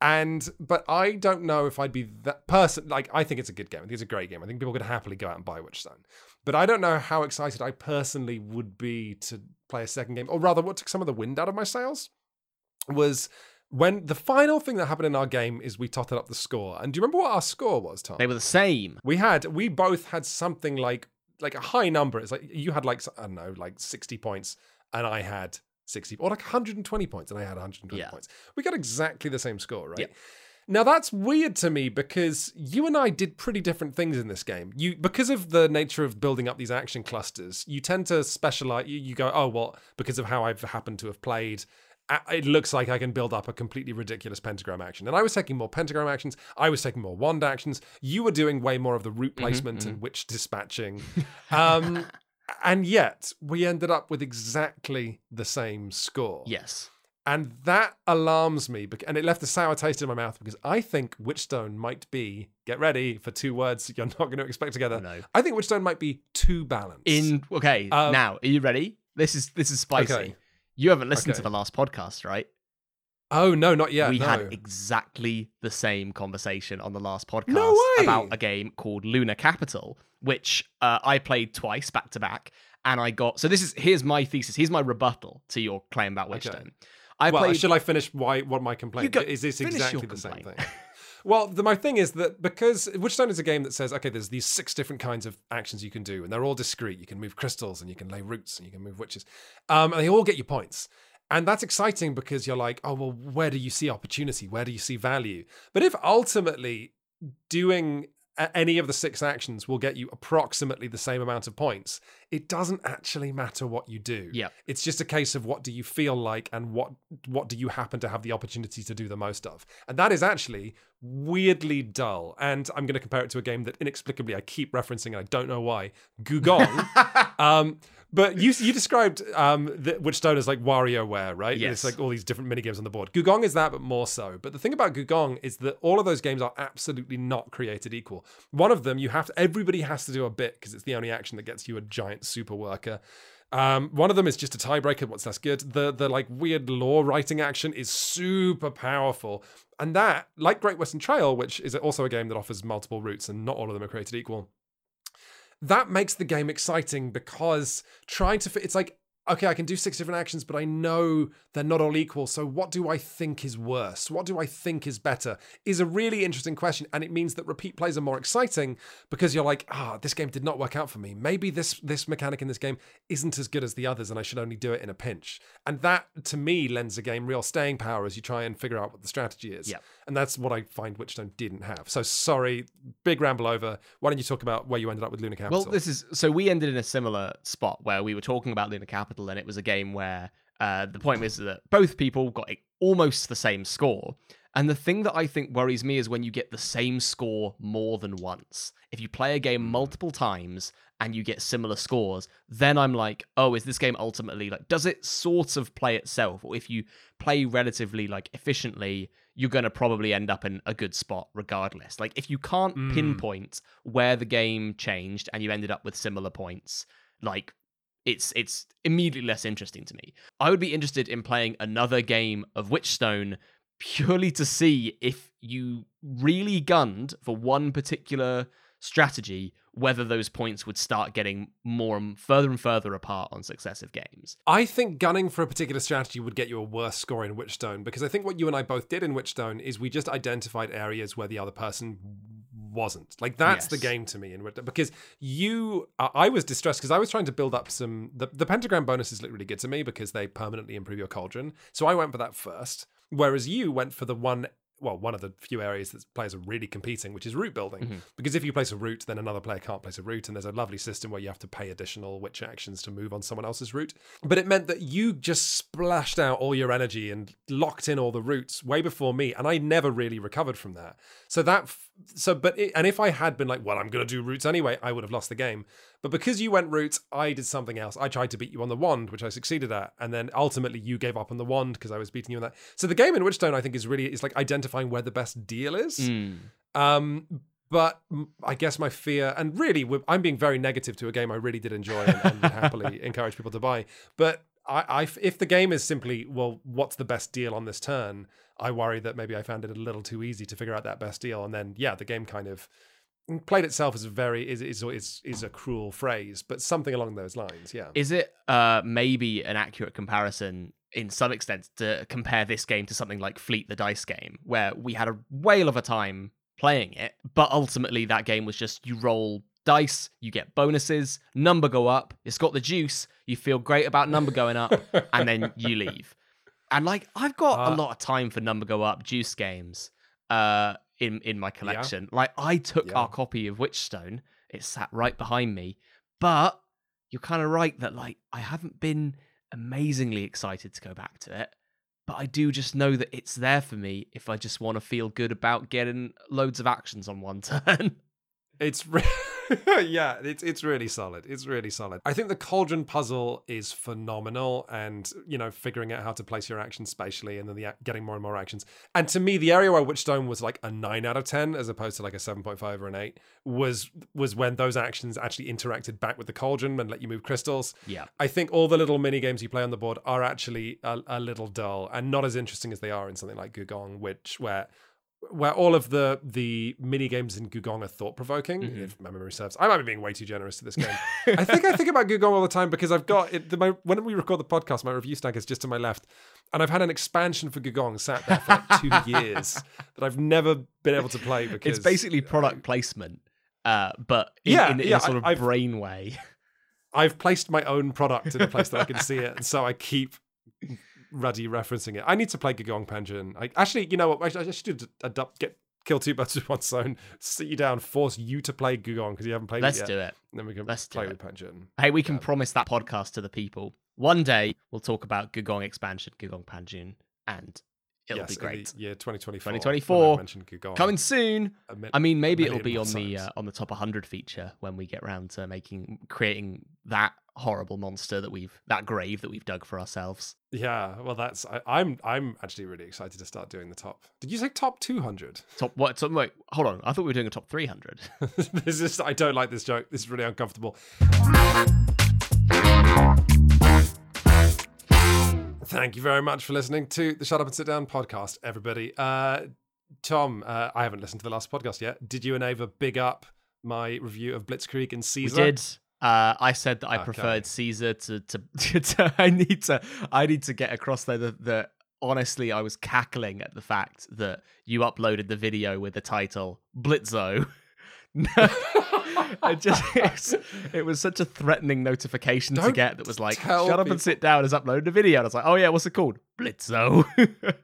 And but I don't know if I'd be that person. Like I think it's a good game. I think it's a great game. I think people could happily go out and buy Witchstone. But I don't know how excited I personally would be to play a second game. Or rather, what took some of the wind out of my sails was when the final thing that happened in our game is we totted up the score. And do you remember what our score was, Tom? they were the same. We had we both had something like like a high number. It's like you had like I don't know like sixty points, and I had sixty or like one hundred and twenty points, and I had one hundred and twenty Yeah. points. We got exactly the same score, right? Yeah. Now that's weird to me because you and I did pretty different things in this game. You because of the nature of building up these action clusters, you tend to specialize. You, you go, oh well, because of how I've happened to have played. It looks like I can build up a completely ridiculous pentagram action, and I was taking more pentagram actions. I was taking more wand actions. You were doing way more of the route placement and witch dispatching, um, and yet we ended up with exactly the same score. Yes. And that alarms me, and it left a sour taste in my mouth because I think Witchstone might be, get ready for two words you're not going to expect together. No. I think Witchstone might be too balanced. In okay, Um, now are you ready? This is this is spicy. Okay. You haven't listened to the last podcast, right? oh, no, not yet. we no. had exactly the same conversation on the last podcast No about a game called Luna Capital, which uh, I played twice back to back, and I got so this is here's my thesis. Here's my rebuttal to your claim about Witchstone. I well, played. shall I finish why what my complaint go- is? This exactly the same thing. Well, the, my thing is that because Witchstone is a game that says, okay, there's these six different kinds of actions you can do, and they're all discrete. You can move crystals, and you can lay roots, and you can move witches, um, and they all get you points. And that's exciting because you're like, oh, well, where do you see opportunity? Where do you see value? But if ultimately doing any of the six actions will get you approximately the same amount of points, it doesn't actually matter what you do. Yeah. It's just a case of what do you feel like and what what do you happen to have the opportunity to do the most of. And that is actually weirdly dull. And I'm going to compare it to a game that inexplicably I keep referencing and I don't know why, Gugong. um, but you you described um, the, Witchstone as like WarioWare, right? Yes. It's like all these different mini games on the board. Gugong is that, but more so. But the thing about Gugong is that all of those games are absolutely not created equal. One of them, you have to, everybody has to do a bit because it's the only action that gets you a giant super worker. Um, one of them is just a tiebreaker. What's that's good. The the like weird law writing action is super powerful, and that like Great Western Trail, which is also a game that offers multiple routes and not all of them are created equal that makes the game exciting because trying to it's like okay i can do six different actions but i know they're not all equal. So what do i think is worse? What do i think is better? Is a really interesting question and it means that repeat plays are more exciting because you're like ah this game did not work out for me. Maybe this this mechanic in this game isn't as good as the others and i should only do it in a pinch. And that to me lends a game real staying power as you try and figure out what the strategy is. Yeah. and that's what i find witchstone didn't have. So sorry big ramble over. Why don't you talk about where you ended up with luna capital? Well, this is so we ended in a similar spot where we were talking about Luna Capital, and it was a game where uh, the point was that both people got almost the same score. And the thing that I think worries me is when you get the same score more than once. If you play a game multiple times and you get similar scores, then I'm like, oh, is this game ultimately like, does it sort of play itself? Or if you play relatively like efficiently, you're going to probably end up in a good spot regardless. Like if you can't Mm. pinpoint where the game changed and you ended up with similar points, like it's it's immediately less interesting to me. I would be interested in playing another game of Witchstone purely to see if you really gunned for one particular strategy whether those points would start getting more and further and further apart on successive games. I think gunning for a particular strategy would get you a worse score in Witchstone because I think what you and I both did in Witchstone is we just identified areas where the other person wasn't. Like that's the game to me in Witchstone because you, I was distressed because I was trying to build up some. The, the pentagram bonuses look really good to me because they permanently improve your cauldron. So I went for that first, whereas you went for the one. Well, one of the few areas that players are really competing, which is route building. Mhm. Because if you place a route, then another player can't place a route, and there's a lovely system where you have to pay additional witch actions to move on someone else's route. But it meant that you just splashed out all your energy and locked in all the routes way before me, and I never really recovered from that. So that, f- so but it, and if I had been like, well, I'm gonna do roots anyway, I would have lost the game. But because you went roots I did something else. I tried to beat you on the wand, which I succeeded at, and then ultimately you gave up on the wand because I was beating you on that. So the game in Witchstone, I think, is really is like identifying where the best deal is. Mm. Um, but I guess my fear, and really, I'm being very negative to a game I really did enjoy and, and would happily encourage people to buy. But I, I, if the game is simply, well, what's the best deal on this turn? I worry that maybe I found it a little too easy to figure out that best deal, and then yeah, the game kind of played itself as a very is is is is a cruel phrase, but something along those lines. Yeah. Is it uh, maybe an accurate comparison in some extent to compare this game to something like Fleet the Dice game, where we had a whale of a time playing it, but ultimately that game was just you roll dice, you get bonuses, number go up, it's got the juice, you feel great about number going up, and then you leave. And like I've got a Uh, lot of time for number go up juice games uh in in my collection. Like I took Yeah. our copy of Witchstone, it sat right behind me, but you're kind of right that like I haven't been amazingly excited to go back to it, but I do just know that it's there for me if I just want to feel good about getting loads of actions on one turn. It's re- yeah, it's it's really solid. It's really solid. I think the cauldron puzzle is phenomenal, and you know, figuring out how to place your actions spatially, and then the getting more and more actions. And to me, the area where Witchstone was like a nine out of ten, as opposed to like a seven point five or an eight, was was when those actions actually interacted back with the cauldron and let you move crystals. yeah. I think all the little mini games you play on the board are actually a, a little dull and not as interesting as they are in something like Gugong, which where where all of the the mini games in Gugong are thought provoking. Mhm. If my memory serves, I might be being way too generous to this game. I think I think about Gugong all the time because I've got it. The, my, when we record the podcast, my review stack is just to my left, and I've had an expansion for Gugong sat there for like two years that I've never been able to play because It's basically product placement, uh, but in, Yeah, in, in yeah, a sort I- of I've- brain way. I've placed my own product in a place that I can see it, and so I keep ruddy referencing it. I need to play Gugong Pension. I actually, you know what? I, should- I should adopt get kill two birds with one stone. Sit you down, force you to play Gugong because you haven't played Let's it yet. do it. And then we can Let's play it. with Pension. Hey, we can Yeah. promise that podcast to the people. One day we'll talk about Gugong expansion, Gugong Panjun, and it'll yes, be great. year 2024. 2024. mentioned Gugong. Coming soon. mi- I mean, maybe it'll be on the uh, on the top 100 feature when we get round to making creating that horrible monster that we've that grave that we've dug for ourselves. Yeah, well, that's I, I'm I'm actually really excited to start doing the top. Did you say top 200? Top what? So, wait, hold on. I thought we were doing a top 300. this is I don't like this joke. This is really uncomfortable. Thank you very much for listening to the Shut Up and Sit Down podcast, everybody. Uh, Tom, uh, I haven't listened to the last podcast yet. Did you and Ava big up my review of Blitzkrieg and Caesar? We did. Uh, I said that I Okay. preferred Caesar to, to, to. I need to. I need to get across there that, that honestly, I was cackling at the fact that you uploaded the video with the title Blitzo. I just it was, it was such a threatening notification to Don't get that was like, "Shut up people." and sit down." Has uploaded a video, and I was like, "Oh yeah, what's it called? Blitzo."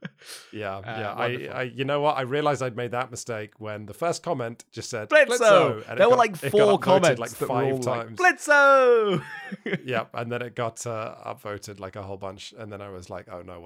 Yeah, yeah. I. I, you know what? I realized I'd made that mistake when the first comment just said Blitzo. and it there were like four comments like five all like, times. Blitzo. yep, and then it got uh, upvoted like a whole bunch, and then I was like, "Oh no,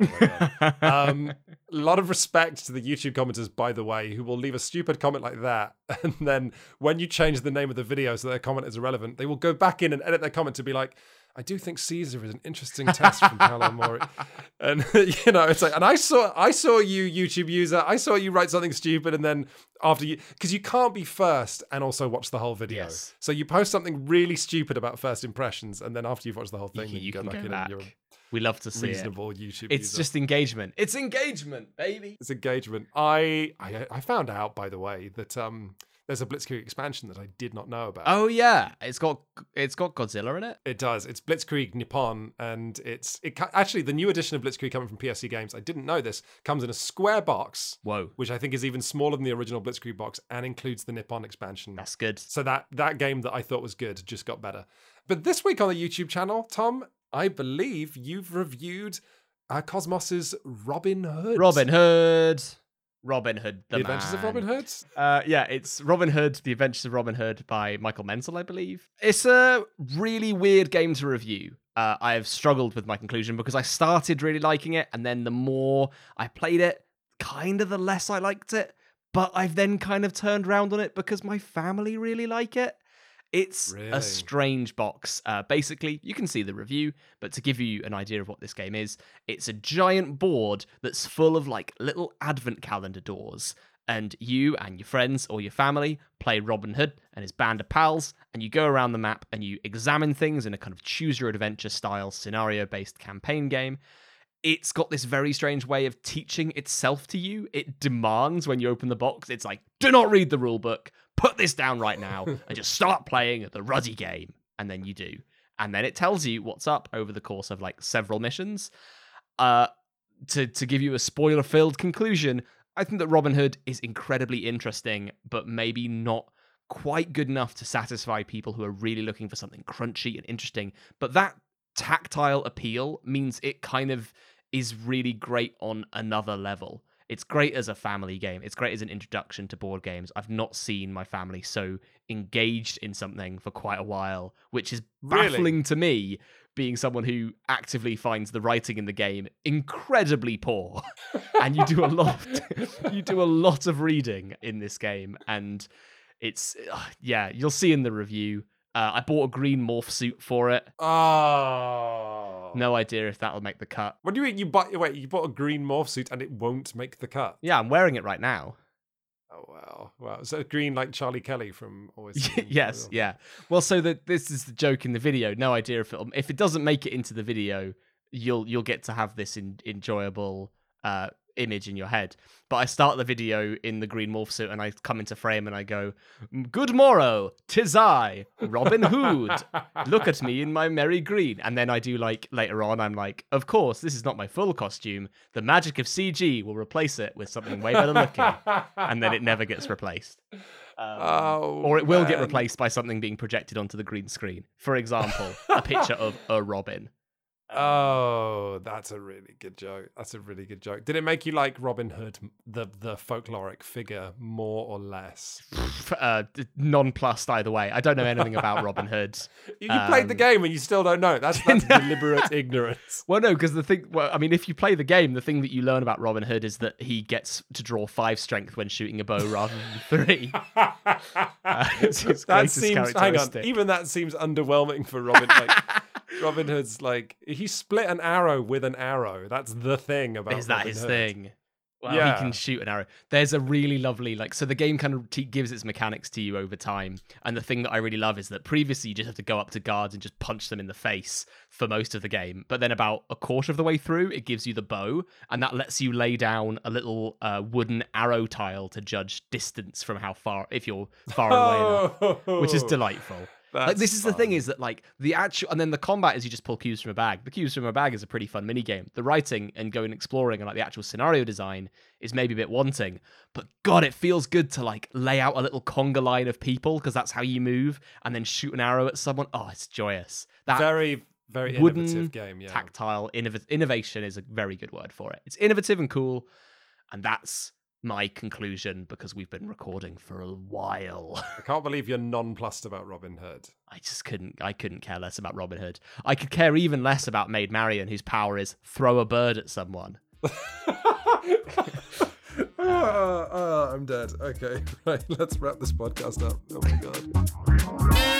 I um, a lot of respect to the YouTube commenters, by the way, who will leave a stupid comment like that, and then when you change the name of the video so their comment is irrelevant, they will go back in and edit their comment to be like, "I do think Caesar is an interesting test from Paolo Mori," and you know, it's like, and I saw, I saw you, YouTube user, I saw you write something stupid, and then after you, because you can't be first and also watch the whole video, Yes. so you post something really stupid about first impressions, and then after you've watched the whole thing, you, you go back in back. and you're We love to see it. reasonable YouTube It's user. just engagement. It's engagement, baby. it's engagement. I, I I found out by the way that um there's a Blitzkrieg expansion that I did not know about. Oh yeah, it's got it's got Godzilla in it. It does. It's Blitzkrieg Nippon, and it's it actually the new edition of Blitzkrieg coming from PSC Games. I didn't know this comes in a square box, Whoa, which I think is even smaller than the original Blitzkrieg box, and includes the Nippon expansion. that's good. So that that game that I thought was good just got better. But this week on the YouTube channel, Tom, I believe you've reviewed uh, Kosmos's Robin Hood. Robin Hood. Robin Hood, the, The Adventures of. Robin Hood. Uh, yeah, it's Robin Hood, The Adventures of Robin Hood by Michael Menzel, I believe. It's a really weird game to review. Uh, I have struggled with my conclusion because I started really liking it, and then the more I played it, kind of the less I liked it. But I've then kind of turned around on it because my family really like it. It's Really? a strange box. Uh, basically, you can see the review, but to give you an idea of what this game is, it's a giant board that's full of like little advent calendar doors. And you and your friends or your family play Robin Hood and his band of pals, and you go around the map and you examine things in a kind of choose your adventure style scenario based campaign game it's got this very strange way of teaching itself to you. It demands when you open the box, it's like, do not read the rule book, put this down right now, and just start playing the ruddy game. And then you do. And then it tells you what's up over the course of like several missions. Uh, to, to give you a spoiler filled conclusion, I think that Robin Hood is incredibly interesting, but maybe not quite good enough to satisfy people who are really looking for something crunchy and interesting. But that tactile appeal means it kind of is really great on another level. It's great as a family game. It's great as an introduction to board games. I've not seen my family so engaged in something for quite a while, which is Really? baffling to me, being someone who actively finds the writing in the game incredibly poor. and you do a lot you do a lot of reading in this game and it's uh, yeah, you'll see in the review. Uh, I bought a green morph suit for it. Oh. No idea if that'll make the cut. What do you mean you bought wait, you bought a green morph suit and it won't make the cut? Yeah, I'm wearing it right now. Oh wow. Wow. So green like Charlie Kelly from Always yes, yeah. Well, so that this is the joke in the video. No idea if it if it doesn't make it into the video, you'll you'll get to have this in, enjoyable uh, image in your head. But I start the video in the green morph suit and I come into frame and I go, Good morrow, tis I, Robin Hood. Look at me in my merry green. And then I do like later on, I'm like, Of course, this is not my full costume. The magic of CG will replace it with something way better looking. and then it never gets replaced. Um, oh, or it will get replaced by something being projected onto the green screen. For example, a picture of a Robin. Oh, that's a really good joke. That's a really good joke. Did it make you like Robin Hood, the the folkloric figure, more or less? uh, nonplussed either way. I don't know anything about Robin Hood. You, you played the Um, game and you still don't know. That's that's deliberate ignorance. Well, no, because the thing, well, I mean, if you play the game, the thing that you learn about Robin Hood is that he gets to draw five strength when shooting a bow rather than three. Uh, that seems hang on. Even that seems underwhelming for Robin. Like Robin Hood's like he split an arrow with an arrow. That's the thing about. is that Robin his Hood. thing? Well, Yeah. he can shoot an arrow. There's a really lovely like so the game kind of te- gives its mechanics to you over time, and the thing that I really love is that previously you just have to go up to guards and just punch them in the face for most of the game, but then about a quarter of the way through, it gives you the bow, and that lets you lay down a little uh, wooden arrow tile to judge distance from how far if you're far away enough, which is delightful. Like this is the thing is that like the actual and then the combat is you just pull cubes from a bag. The cubes from a bag is a pretty fun mini game. The writing and going exploring and like the actual scenario design is maybe a bit wanting, but god, it feels good to like lay out a little conga line of people because that's how you move and then shoot an arrow at someone. Oh, it's joyous. That very very wooden innovative game. Yeah. tactile innov- innovation is a very good word for it. It's innovative and cool, and that's my conclusion because we've been recording for a while. I can't believe you're nonplussed about Robin Hood. I just couldn't. I couldn't care less about Robin Hood. I could care even less about Maid Marian, whose power is throw a bird at someone. Ah, ah, I'm dead. Okay, right. Let's wrap this podcast up. Oh my god.